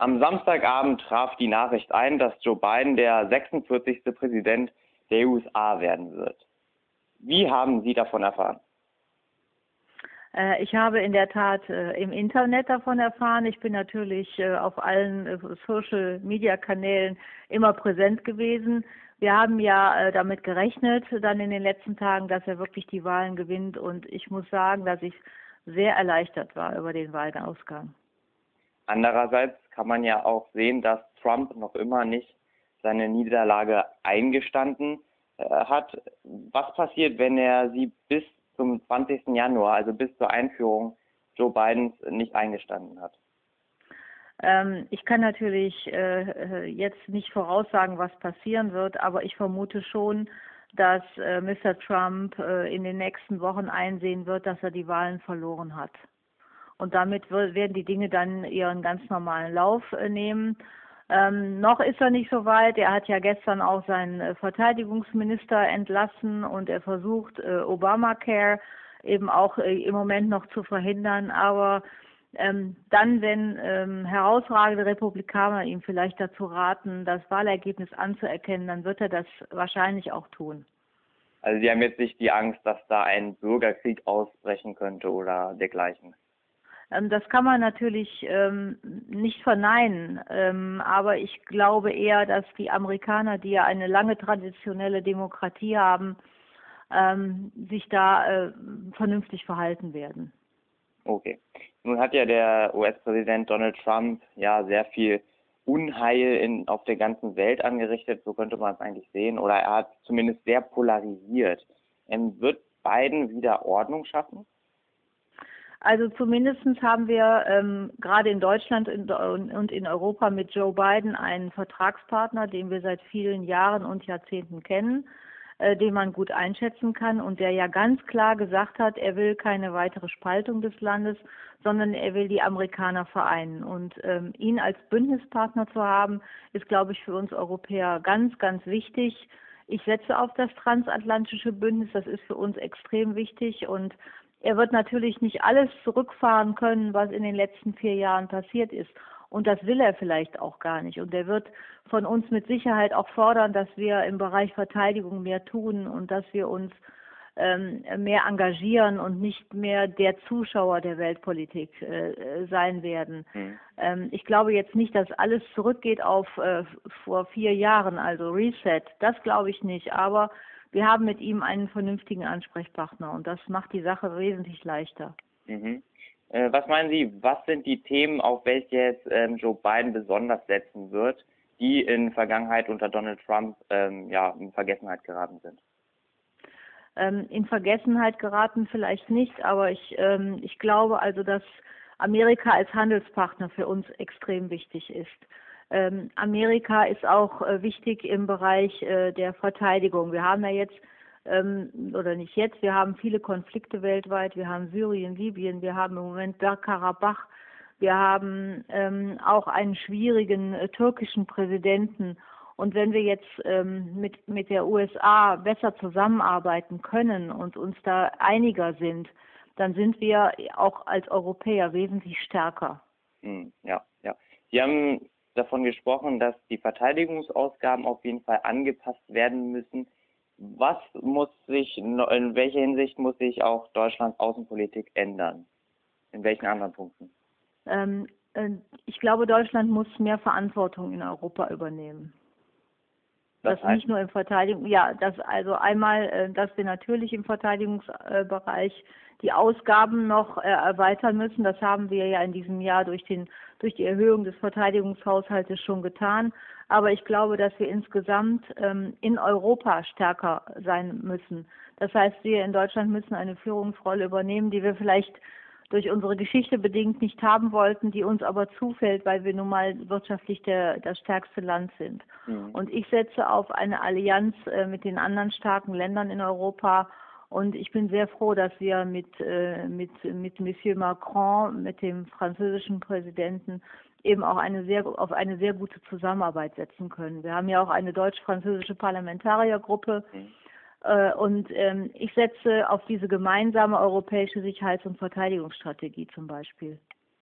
Am Samstagabend traf die Nachricht ein, dass Joe Biden der 46. Präsident der USA werden wird. Wie haben Sie davon erfahren? Äh, ich habe in der Tat äh, im Internet davon erfahren. Ich bin natürlich äh, auf allen Social-Media-Kanälen immer präsent gewesen. Wir haben ja damit gerechnet, dann in den letzten Tagen, dass er wirklich die Wahlen gewinnt. Und ich muss sagen, dass ich sehr erleichtert war über den Wahlausgang. Andererseits kann man ja auch sehen, dass Trump noch immer nicht seine Niederlage eingestanden äh, hat. Was passiert, wenn er sie bis zum 20. Januar, also bis zur Einführung Joe Bidens, nicht eingestanden hat? Ähm, ich kann natürlich äh, jetzt nicht voraussagen, was passieren wird, aber ich vermute schon, dass äh, Mr. Trump äh, in den nächsten Wochen einsehen wird, dass er die Wahlen verloren hat. Und damit werden die Dinge dann ihren ganz normalen Lauf äh, nehmen. Ähm, noch ist er nicht so weit. Er hat ja gestern auch seinen äh, Verteidigungsminister entlassen und er versucht, äh, Obamacare eben auch äh, im Moment noch zu verhindern. Aber ähm, dann, wenn ähm, herausragende Republikaner ihm vielleicht dazu raten, das Wahlergebnis anzuerkennen, dann wird er das wahrscheinlich auch tun. Also Sie haben jetzt nicht die Angst, dass da ein Bürgerkrieg ausbrechen könnte oder dergleichen. Ähm, das kann man natürlich ähm, nicht verneinen, ähm, aber ich glaube eher, dass die Amerikaner, die ja eine lange traditionelle Demokratie haben, sich da äh, vernünftig verhalten werden. Okay. Nun hat ja der US-Präsident Donald Trump ja sehr viel Unheil in, auf der ganzen Welt angerichtet, so könnte man es eigentlich sehen, oder er hat zumindest sehr polarisiert. Ähm, wird Biden wieder Ordnung schaffen? Also zumindest haben wir ähm, gerade in Deutschland und in Europa mit Joe Biden einen Vertragspartner, den wir seit vielen Jahren und Jahrzehnten kennen, äh, den man gut einschätzen kann und der ja ganz klar gesagt hat, er will keine weitere Spaltung des Landes, sondern er will die Amerikaner vereinen. Und ähm, ihn als Bündnispartner zu haben, ist, glaube ich, für uns Europäer ganz, ganz wichtig. Ich setze auf das transatlantische Bündnis, das ist für uns extrem wichtig und er wird natürlich nicht alles zurückfahren können, was in den letzten vier Jahren passiert ist. Und das will er vielleicht auch gar nicht. Und er wird von uns mit Sicherheit auch fordern, dass wir im Bereich Verteidigung mehr tun und dass wir uns ähm, mehr engagieren und nicht mehr der Zuschauer der Weltpolitik äh, sein werden. Mhm. Ähm, ich glaube jetzt nicht, dass alles zurückgeht auf äh, vor vier Jahren, also Reset. Das glaube ich nicht. Aber wir haben mit ihm einen vernünftigen Ansprechpartner und das macht die Sache wesentlich leichter. Mhm. Äh, was meinen Sie, was sind die Themen, auf welche jetzt ähm, Joe Biden besonders setzen wird, die in Vergangenheit unter Donald Trump ähm, ja, in Vergessenheit geraten sind? Ähm, in Vergessenheit geraten vielleicht nicht, aber ich, ähm, ich glaube also, dass Amerika als Handelspartner für uns extrem wichtig ist. Ähm, Amerika ist auch äh, wichtig im Bereich äh, der Verteidigung. Wir haben ja jetzt, ähm, oder nicht jetzt, wir haben viele Konflikte weltweit. Wir haben Syrien, Libyen, wir haben im Moment Bergkarabach. Wir haben ähm, auch einen schwierigen äh, türkischen Präsidenten. Und wenn wir jetzt ähm, mit, mit der USA besser zusammenarbeiten können und uns da einiger sind, dann sind wir auch als Europäer wesentlich stärker. Hm, ja, ja. Sie haben davon gesprochen, dass die Verteidigungsausgaben auf jeden Fall angepasst werden müssen. Was muss sich, in welcher Hinsicht muss sich auch Deutschlands Außenpolitik ändern? In welchen anderen Punkten? Ähm, äh, ich glaube, Deutschland muss mehr Verantwortung in Europa übernehmen. Das, das heißt? nicht nur im Verteidigung, ja, das also einmal, äh, dass wir natürlich im Verteidigungsbereich die Ausgaben noch äh, erweitern müssen. Das haben wir ja in diesem Jahr durch den durch die Erhöhung des Verteidigungshaushaltes schon getan. Aber ich glaube, dass wir insgesamt ähm, in Europa stärker sein müssen. Das heißt, wir in Deutschland müssen eine Führungsrolle übernehmen, die wir vielleicht durch unsere Geschichte bedingt nicht haben wollten, die uns aber zufällt, weil wir nun mal wirtschaftlich der, das stärkste Land sind. Mhm. Und ich setze auf eine Allianz äh, mit den anderen starken Ländern in Europa. Und ich bin sehr froh, dass wir mit, äh, mit, mit Monsieur Macron, mit dem französischen Präsidenten, eben auch eine sehr, auf eine sehr gute Zusammenarbeit setzen können. Wir haben ja auch eine deutsch-französische Parlamentariergruppe. Mhm und ähm, ich setze auf diese gemeinsame europäische Sicherheits- und Verteidigungsstrategie zum Beispiel.